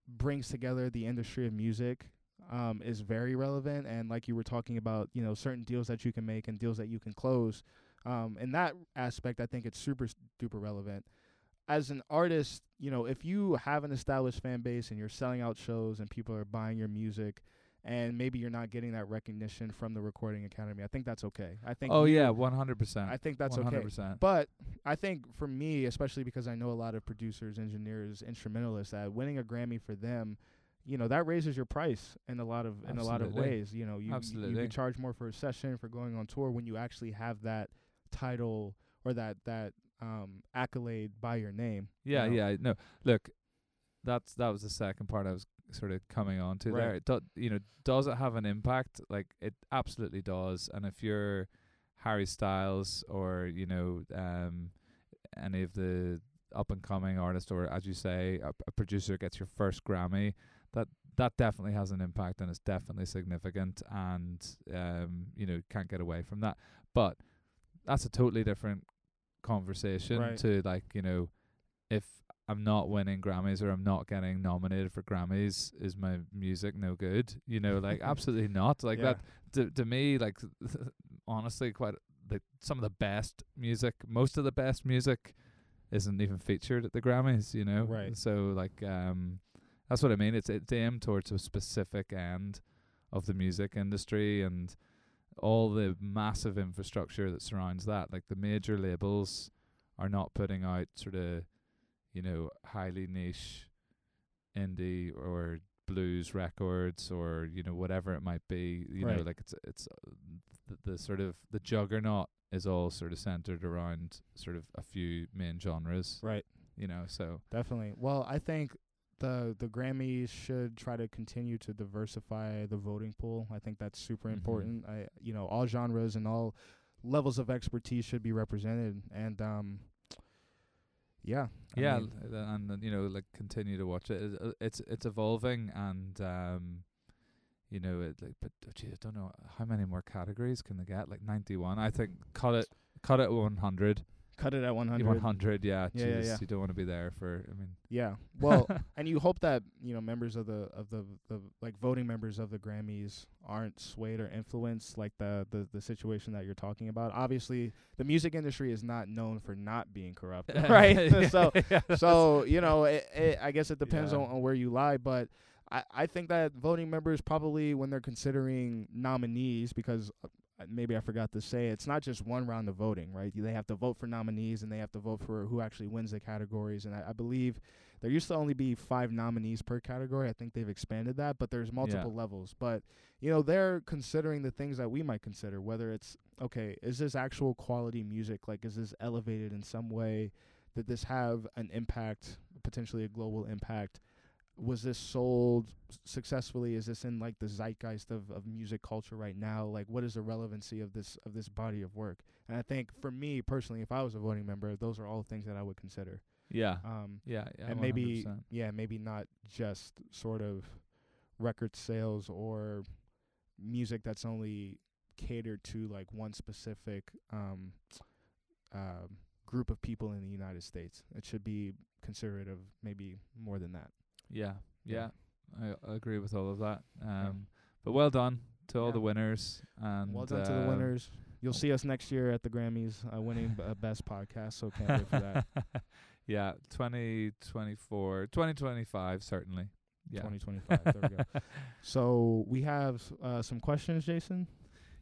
brings together the industry of music um, is very relevant. And like you were talking about, you know, certain deals that you can make and deals that you can close. Um, in that aspect, I think it's super duper relevant. As an artist, you know, if you have an established fan base and you're selling out shows and people are buying your music, and maybe you're not getting that recognition from the Recording Academy. I think that's okay. I think Oh you- yeah, one hundred percent. I think that's one hundred okay. percent. But I think for me, especially because I know a lot of producers, engineers, instrumentalists, that winning a Grammy for them, you know, that raises your price in a lot of in a lot of ways. You know, you you, you can charge more for a session for going on tour when you actually have that title or that that um accolade by your name. you Yeah, know? yeah. No, look, that's that was the second part I was sort of coming on to Right. there. It do, you know, does it have an impact? Like it absolutely does. And if you're Harry Styles or you know um, any of the up and coming artists, or as you say, a, a producer gets your first Grammy, that definitely has an impact and it's definitely significant. And um, you know, can't get away from that. But that's a totally different conversation Right. to like you know if I'm not winning Grammys or I'm not getting nominated for Grammys, is my music no good? You know, like absolutely not. Like Yeah. that to to me, like honestly, quite the some of the best music, most of the best music, isn't even featured at the Grammys. You know, Right. So like, um, that's what I mean. It's it's aimed towards a specific end of the music industry and all the massive infrastructure that surrounds that. Like the major labels are not putting out sort of, you know, highly niche indie or blues records or you know whatever it might be. You know, like it's it's uh, the, the sort of the juggernaut is all sort of centered around sort of a few main genres. Right. You know, so Definitely. Well, I think the the Grammys should try to continue to diversify the voting pool. I think that's super Mhm. important. I you know, all genres and all levels of expertise should be represented and um yeah. I yeah, mean, and uh, you know, like continue to watch it. It- uh, It's it's evolving, and um, you know, it like, but uh, gee, I don't know how many more categories can they get. Like ninety one, I think. Cut it, cut it one hundred. Cut it at 100. One hundred, yeah. Yeah, yeah, jeez, yeah. You don't want to be there for. I mean, Yeah. Well, and you hope that you know members of the of the the like voting members of the Grammys aren't swayed or influenced like the the the situation that you're talking about. Obviously, the music industry is not known for not being corrupt, right? so Yeah, so you know, it, it, I guess it depends Yeah. on, on where you lie, but I, I think that voting members probably when they're considering nominees because uh, maybe I forgot to say it's not just one round of voting, right? They have to vote for nominees and they have to vote for who actually wins the categories, and I, I believe there used to only be five nominees per category. I think they've expanded that, but there's multiple levels. But you know, they're considering the things that we might consider, whether it's okay, is this actual quality music? Like, is this elevated in some way? Did this have an impact, potentially a global impact? Was this sold successfully? Is this in like the zeitgeist of, of music culture right now? Like, what is the relevancy of this of this body of work? And I think for me personally, if I was a voting member, those are all things that I would consider. yeah, Um, yeah, yeah. and maybe 100%. yeah, maybe not just sort of record sales or music that's only catered to like one specific um, um group of people in the United States. It should be considerate of maybe more than that. Yeah, Yeah. I, I agree with all of that. Um, but well done to all Yeah. the winners. And well done to the um, winners. You'll see us next year at the Grammys, uh, winning b- uh, best podcast. So can't wait for that. yeah, 2024, 2025 certainly. Yeah. 2025. There we go. So we have uh, some questions, Jason.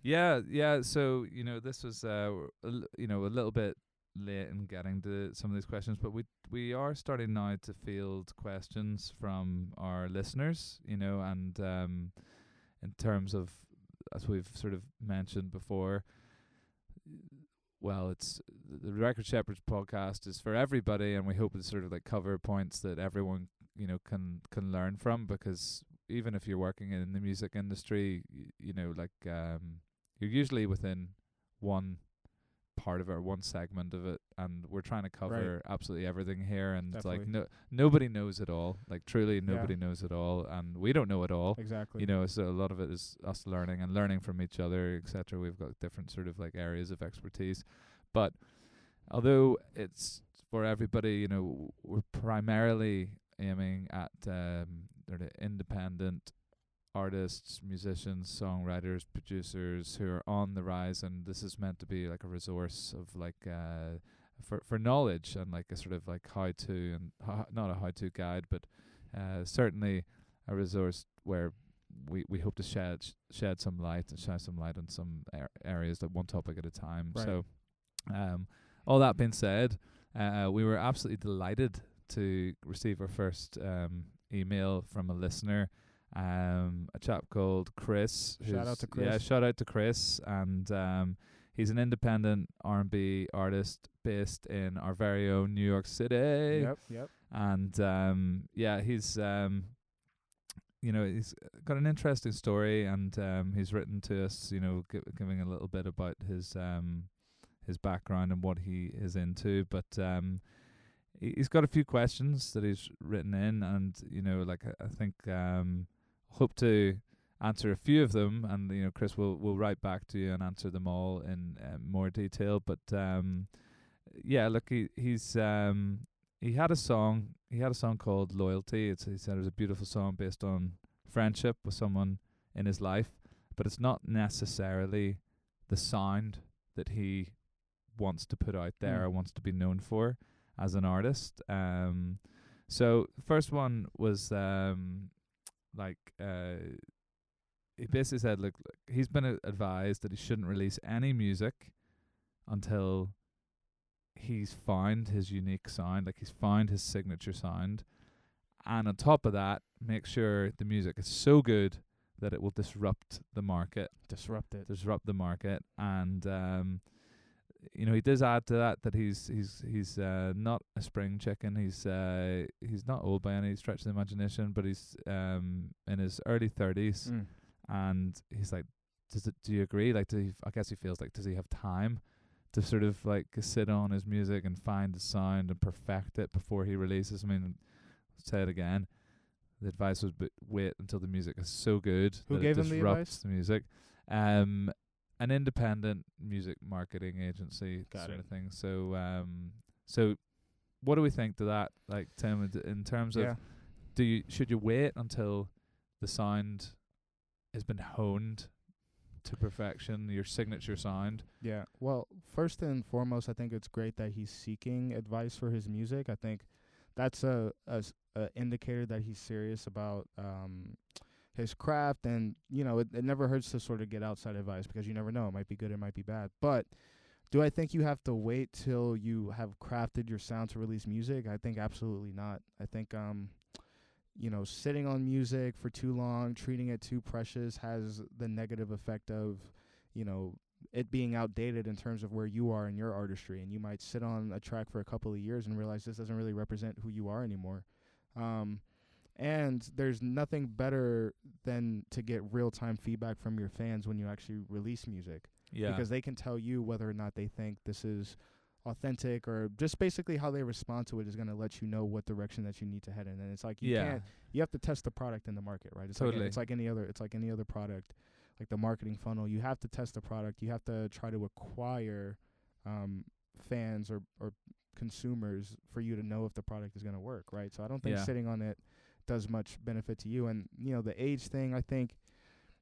Yeah, yeah. So you know, this was uh, a l- you know a little bit late in getting to some of these questions, but we we are starting now to field questions from our listeners. You know, and um, in terms of as we've sort of mentioned before. Well, it's the Record Shepherds podcast is for everybody, and we hope to sort of like cover points that everyone you know can can learn from because even if you're working in the music industry, y- you know, like um, you're usually within one part of it or one segment of it, and we're trying to cover absolutely everything here. And it's like no nobody knows it all. Like truly, nobody Yeah. knows it all, and we don't know it all. Exactly. You know, so a lot of it is us learning and learning from each other, etc. We've got different sort of like areas of expertise, but although it's for everybody, you know, we're primarily aiming at um, sort of independent artists, musicians, songwriters, producers who are on the rise, and this is meant to be like a resource of like uh, for for knowledge and like a sort of like how to and ho- not a how to guide, but uh, certainly a resource where we we hope to shed shed some light and shine some light on some ar- areas that one topic at a time. Right. So, um, all that being said, uh, we were absolutely delighted to receive our first um email from a listener. Um, a chap called Chris. Shout out to Yeah, shout out to Chris, and um, he's an independent R and B artist based in our very own New York City Yep, yep. and um yeah he's um you know he's got an interesting story and um he's written to us you know gi- giving a little bit about his um his background and what he is into but um he- he's got a few questions that he's written in and you know like I think um hope to answer a few of them and you know Chris will will write back to you and answer them all in uh, more detail but um yeah look he he's um he had a song he had a song called loyalty it's he said it was a beautiful song based on friendship with someone in his life but it's not necessarily the sound that he wants to put out there Mm. or wants to be known for as an artist um so first one was um like uh he basically said look, look he's been advised that he shouldn't release any music until he's found his unique sound, like he's found his signature sound. And on top of that, make sure the music is so good that it will disrupt the market, Disrupt it. disrupt the market. And um you know, he does add to that that he's he's he's uh not a spring chicken. He's uh he's not old by any stretch of the imagination, but he's um in his early thirties Mm. and he's like, "Does it? Do you agree? Like, do he, I guess he feels like, does he have time to sort of like sit on his music and find the sound and perfect it before he releases? I mean, say it again. The advice was, but wait until the music is so good Who that gave it him the disrupts advice? the music. Um, an independent music marketing agency Got sort it. of thing. So, um, so what do we think to that? Like, Tim, in- terms of Yeah. do you should you wait until the sound has been honed to perfection, your signature sound? Yeah. Well, first and foremost, I think it's great that he's seeking advice for his music. I think that's a, a, s- a indicator that he's serious about um, his craft, and you know, it, it never hurts to sort of get outside advice because you never know. It might be good, it might be bad. But do I think you have to wait till you have crafted your sound to release music? I think absolutely not. I think um, you know, sitting on music for too long, treating it too precious, has the negative effect of you know it being outdated in terms of where you are in your artistry and you might sit on a track for a couple of years and realize this doesn't really represent who you are anymore um and there's nothing better than to get real time feedback from your fans when you actually release music Yeah. because they can tell you whether or not they think this is authentic or just basically how they respond to it is going to let you know what direction that you need to head in and it's like you yeah. can't you have to test the product in the market, right? It's Totally. Like, it's like any other. It's like any other product, like the marketing funnel. You have to test the product. You have to try to acquire um, fans or or consumers for you to know if the product is going to work, right? So I don't think Yeah. sitting on it does much benefit to you. And you know, the age thing. I think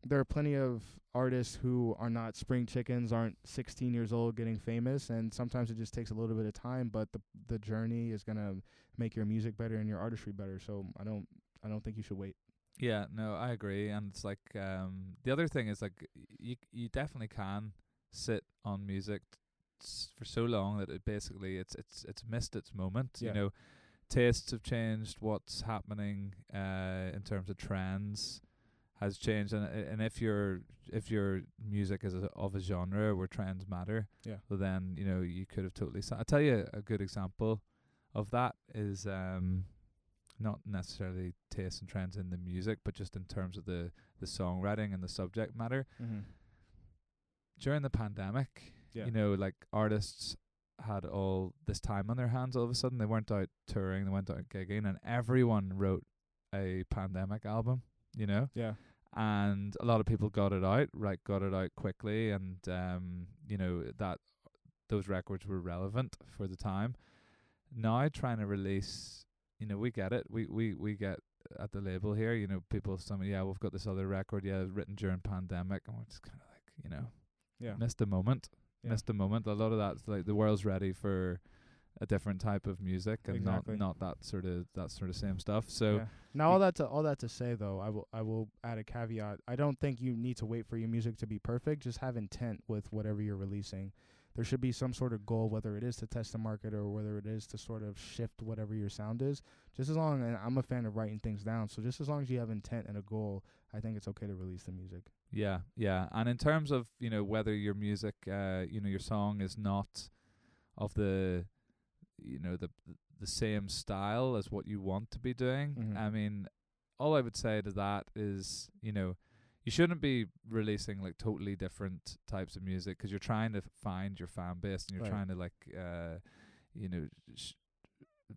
there are plenty of artists who are not spring chickens, aren't 16 years old, getting famous, and sometimes it just takes a little bit of time. But the the journey is gonna make your music better and your artistry better. So I don't I don't think you should wait. Yeah, no, I agree. And it's like um the other thing is like you you definitely can sit on music s- for so long that it basically it's it's it's missed its moment. Yeah. You know, tastes have changed. What's happening uh in terms of trends has changed, and and if your if your music is a, of a genre where trends matter, Yeah. well then you know you could have totally. Sa- I'll tell you a good example of that is um not necessarily tastes and trends in the music, but just in terms of the the songwriting and the subject matter. Mm-hmm. During the pandemic, Yeah. you know, like artists had all this time on their hands all of a sudden. They weren't out touring, they weren't out gigging, and everyone wrote a pandemic album, you know? Yeah. and a lot of people got it out, right? Got it out quickly, and um, you know that those records were relevant for the time. Now trying to release, you know, we get it. We we we get at the label here. You know, people some yeah, we've got this other record, yeah, written during pandemic, and we're just kind of like, you know, Yeah. missed a moment, Yeah. missed a moment. A lot of that's like the world's ready for a different type of music and Exactly. not not that sort of that sort of same stuff. So Yeah. Now all that to all that to say though, I will I will add a caveat. I don't think you need to wait for your music to be perfect. Just have intent with whatever you're releasing. There should be some sort of goal, whether it is to test the market or whether it is to sort of shift whatever your sound is. Just as long, and I'm a fan of writing things down. So just as long as you have intent and a goal, I think it's okay to release the music. Yeah, yeah. And in terms of, you know, whether your music uh, you know, your song is not of the you know, the the same style as what you want to be doing. Mhm. I mean, all I would say to that is, you know, you shouldn't be releasing like totally different types of music 'cause you're trying to find your fan base and you're Right. trying to like uh you know sh-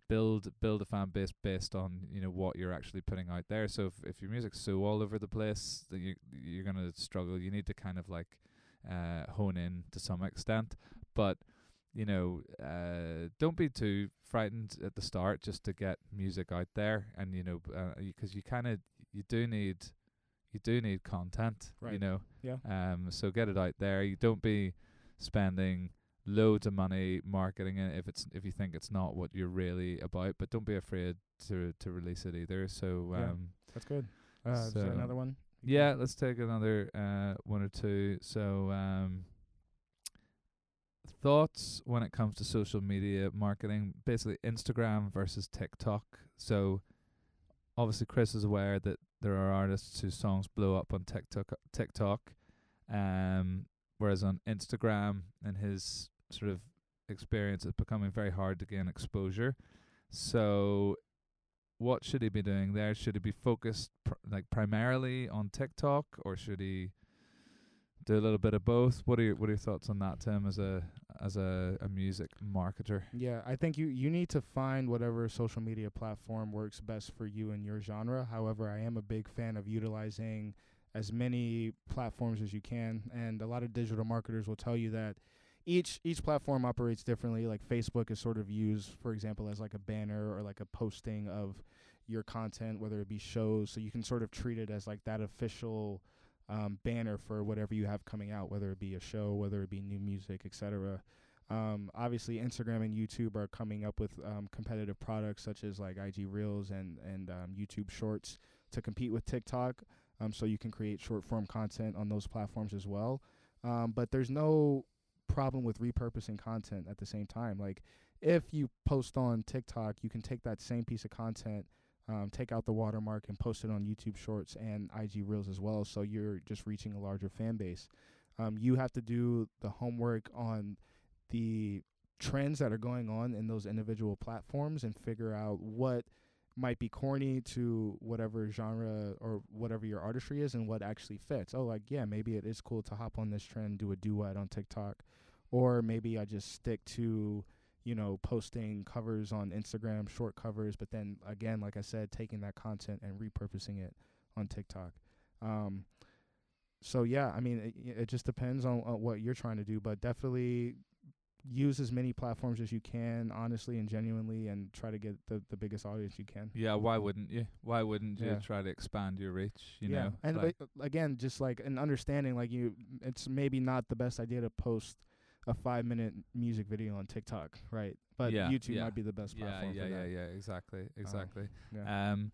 build build a fan base based on you know what you're actually putting out there so if, if your music's so all over the place then you you're gonna struggle you need to kind of like uh hone in to some extent but you know uh don't be too frightened at the start just to get music out there and you know uh, because you kind of you do need you do need content right. you know Yeah. um so get it out there you don't be spending loads of money marketing it if it's if you think it's not what you're really about but don't be afraid to to release it either so Yeah. um That's good. Uh, is there another one? yeah let's take another uh one or two so um thoughts when it comes to social media marketing basically instagram versus tiktok so obviously chris is aware that there are artists whose songs blow up on tiktok tiktok um whereas on instagram in his sort of experience it's becoming very hard to gain exposure. So what should he be doing there? Should he be focused pr- like primarily on tiktok or should he do a little bit of both? What are your what are your thoughts on that tim as a as a, a music marketer? Yeah, I think you you need to find whatever social media platform works best for you and your genre. However, I am a big fan of utilizing as many platforms as you can, and a lot of digital marketers will tell you that each each platform operates differently. Like Facebook is sort of used, for example, as like a banner or like a posting of your content, whether it be shows. So you can sort of treat it as like that official um, banner for whatever you have coming out, whether it be a show, whether it be new music, etc. Um, obviously, Instagram and YouTube are coming up with um, competitive products such as like IG Reels and and um, YouTube Shorts to compete with TikTok. Um, so you can create short form content on those platforms as well. Um, but there's no problem with repurposing content at the same time. Like if you post on TikTok, you can take that same piece of content, um, take out the watermark, and post it on YouTube Shorts and IG Reels as well. So you're just reaching a larger fan base. Um, you have to do the homework on the trends that are going on in those individual platforms and figure out what might be corny to whatever genre or whatever your artistry is and what actually fits. Oh, like yeah, maybe it is cool to hop on this trend, do a duet on TikTok, or maybe I just stick to you know posting covers on Instagram, short covers, but then again, like I said, taking that content and repurposing it on TikTok. Um, so yeah, I mean, it, it just depends on, on what you're trying to do, but definitely use as many platforms as you can, honestly and genuinely, and try to get the, the biggest audience you can. yeah why wouldn't you why wouldn't you Yeah. try to expand your reach you yeah, know and like, again, just like an understanding, like you, it's maybe not the best idea to post a five minute music video on TikTok, right? But Yeah, YouTube yeah. might be the best yeah platform yeah for yeah that. yeah exactly exactly Yeah. Um,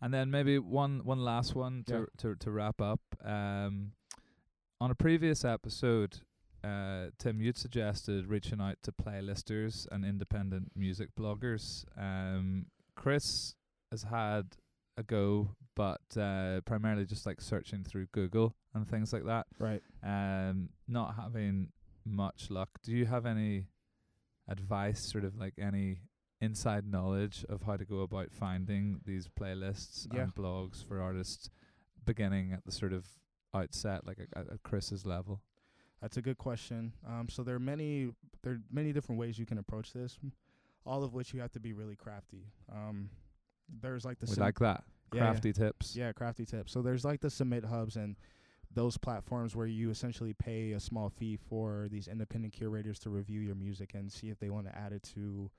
and then maybe one one last one to Yeah. to to wrap up. Um, on a previous episode, uh, Tim, you'd suggested reaching out to playlisters and independent music bloggers. Um, Chris has had a go, but uh, primarily just like searching through Google and things like that. right. Um, not having much luck. Do you have any advice, sort of like any inside knowledge of how to go about finding these playlists Yeah. and blogs for artists beginning at the sort of outset, like at, at Chris's level? That's a good question. Um, so there are many there are many different ways you can approach this, all of which you have to be really crafty. Um, there's like the we sim- like that. Yeah, yeah. Crafty tips. Yeah, crafty tips. So there's like the SubmitHubs and those platforms where you essentially pay a small fee for these independent curators to review your music and see if they want to add it to,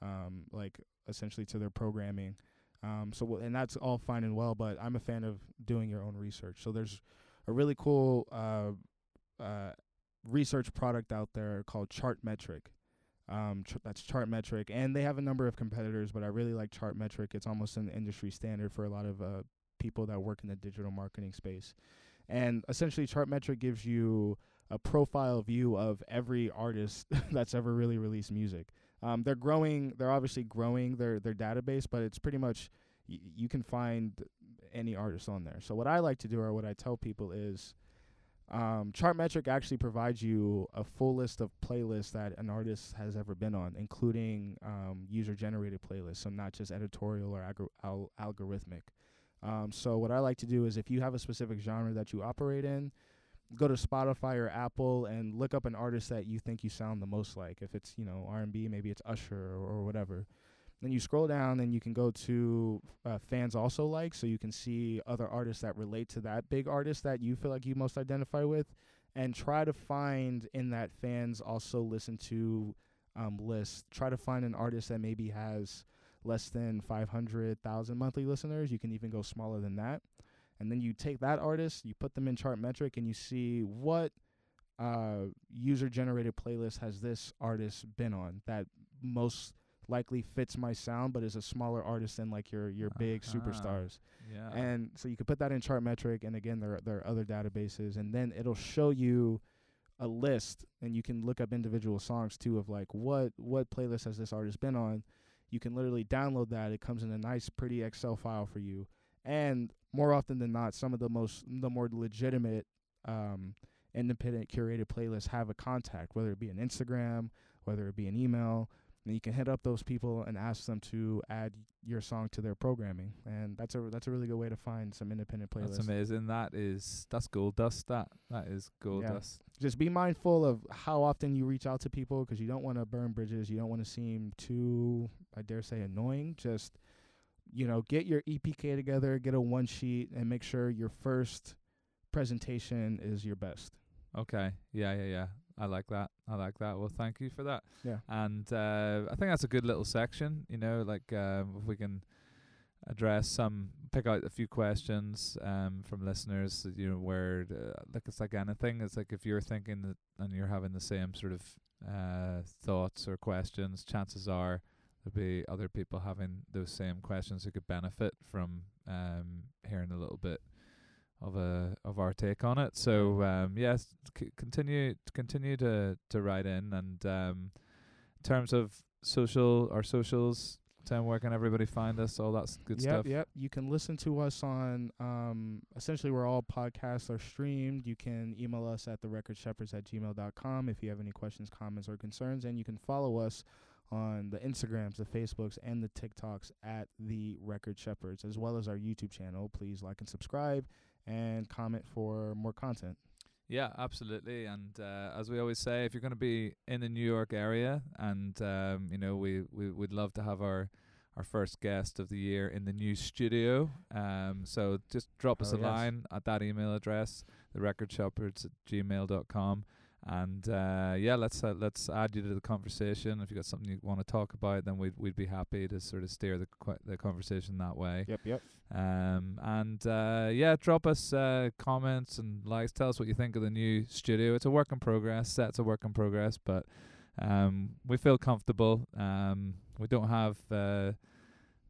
um, like essentially to their programming. Um, so and that's all fine and well, but I'm a fan of doing your own research. So there's a really cool uh, uh, research product out there called Chartmetric. Um, ch- that's Chartmetric, and they have a number of competitors, but I really like Chartmetric. It's almost an industry standard for a lot of uh, people that work in the digital marketing space. And essentially, Chartmetric gives you a profile view of every artist that's ever really released music. Um, they're growing. They're obviously growing their their database, but it's pretty much y- you can find any artist on there. So what I like to do, or what I tell people, is um, Chartmetric actually provides you a full list of playlists that an artist has ever been on, including um, user-generated playlists, so not just editorial or agor- al- algorithmic. Um, so what I like to do is, if you have a specific genre that you operate in, go to Spotify or Apple and look up an artist that you think you sound the most like. If it's you know R&B, maybe it's Usher or, or whatever. Then you scroll down and you can go to uh, fans also like, so you can see other artists that relate to that big artist that you feel like you most identify with, and try to find in that fans also listen to um, list. Try to find an artist that maybe has less than 500,000 monthly listeners. You can even go smaller than that. And then you take that artist, you put them in Chartmetric, and you see what uh, user generated playlist has this artist been on that most likely fits my sound, but is a smaller artist than like your your big Uh-huh. superstars. Yeah. And so you could put that in Chartmetric, and again, there there are other databases, and then it'll show you a list, and you can look up individual songs too of like what what playlist has this artist been on. You can literally download that. It comes in a nice, pretty Excel file for you, and more often than not, some of the most the more legitimate um, independent curated playlists have a contact, whether it be an Instagram, whether it be an email. And you can hit up those people and ask them to add your song to their programming, and that's a that's a really good way to find some independent playlists. That's amazing. That is that's gold dust. That that is gold Yeah. dust. Just be mindful of how often you reach out to people because you don't want to burn bridges. You don't want to seem too, I dare say, annoying. Just you know, get your EPK together, get a one sheet, and make sure your first presentation is your best. Okay. Yeah, yeah, yeah. I like that. I like that. Well, thank you for that. Yeah. And uh, I think that's a good little section. You know, like um, if we can address some, pick out a few questions um, from listeners. that, You know, where uh, like it's like anything. It's like if you're thinking that and you're having the same sort of uh, thoughts or questions, chances are there'll be other people having those same questions who could benefit from um, hearing a little bit of a of our take on it. So um, yes, c- continue continue to to write in, and um, in terms of social our socials, Tim, where can everybody find us? All that good yep, stuff. Yep. You can listen to us on um, essentially where all podcasts are streamed. You can email us at therecordshepherds at gmail.com if you have any questions, comments, or concerns. And you can follow us on the Instagrams, the Facebooks, and the TikToks at the Record Shepherds, as well as our YouTube channel. Please like and subscribe and comment for more content. Yeah, absolutely. And uh, as we always say, if you're going to be in the New York area, and um, you know, we we would love to have our our first guest of the year in the new studio. Um, so just drop us Oh, a yes. line at that email address, the recordshepherds at gmail.com. And uh, yeah, let's uh, let's add you to the conversation. If you got something you want to talk about, then we'd we'd be happy to sort of steer the qu- the conversation that way. Yep, yep. Um, and uh, yeah, drop us uh, comments and likes. Tell us what you think of the new studio. It's a work in progress. Set's a work in progress, but um, we feel comfortable. Um, we don't have uh,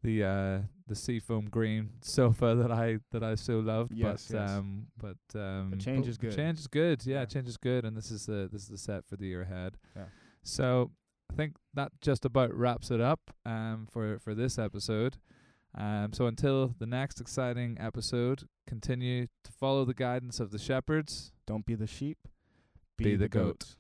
the uh, the seafoam green sofa that I that I so loved. Yes, but yes. um, but um, change but is good. Change is good. Yeah, Yeah. change is good. And this is the this is the set for the year ahead. Yeah. So I think that just about wraps it up um, for for this episode. Um, so until the next exciting episode, continue to follow the guidance of the shepherds. Don't be the sheep, Be the goat.